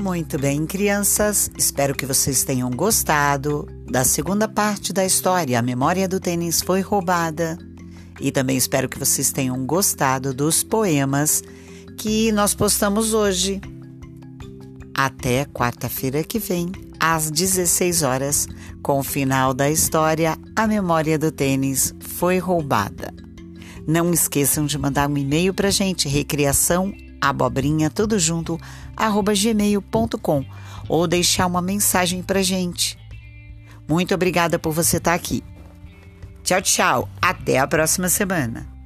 Muito bem, crianças. Espero que vocês tenham gostado da segunda parte da história. A memória do tênis foi roubada. E também espero que vocês tenham gostado dos poemas que nós postamos hoje. Até quarta-feira que vem, às 16 horas, com o final da história A Memória do Tênis Foi Roubada. Não esqueçam de mandar um e-mail para gente, recriação abobrinha tudo junto arroba gmail.com ou deixar uma mensagem para gente. Muito obrigada por você estar aqui. Tchau, tchau. Até a próxima semana.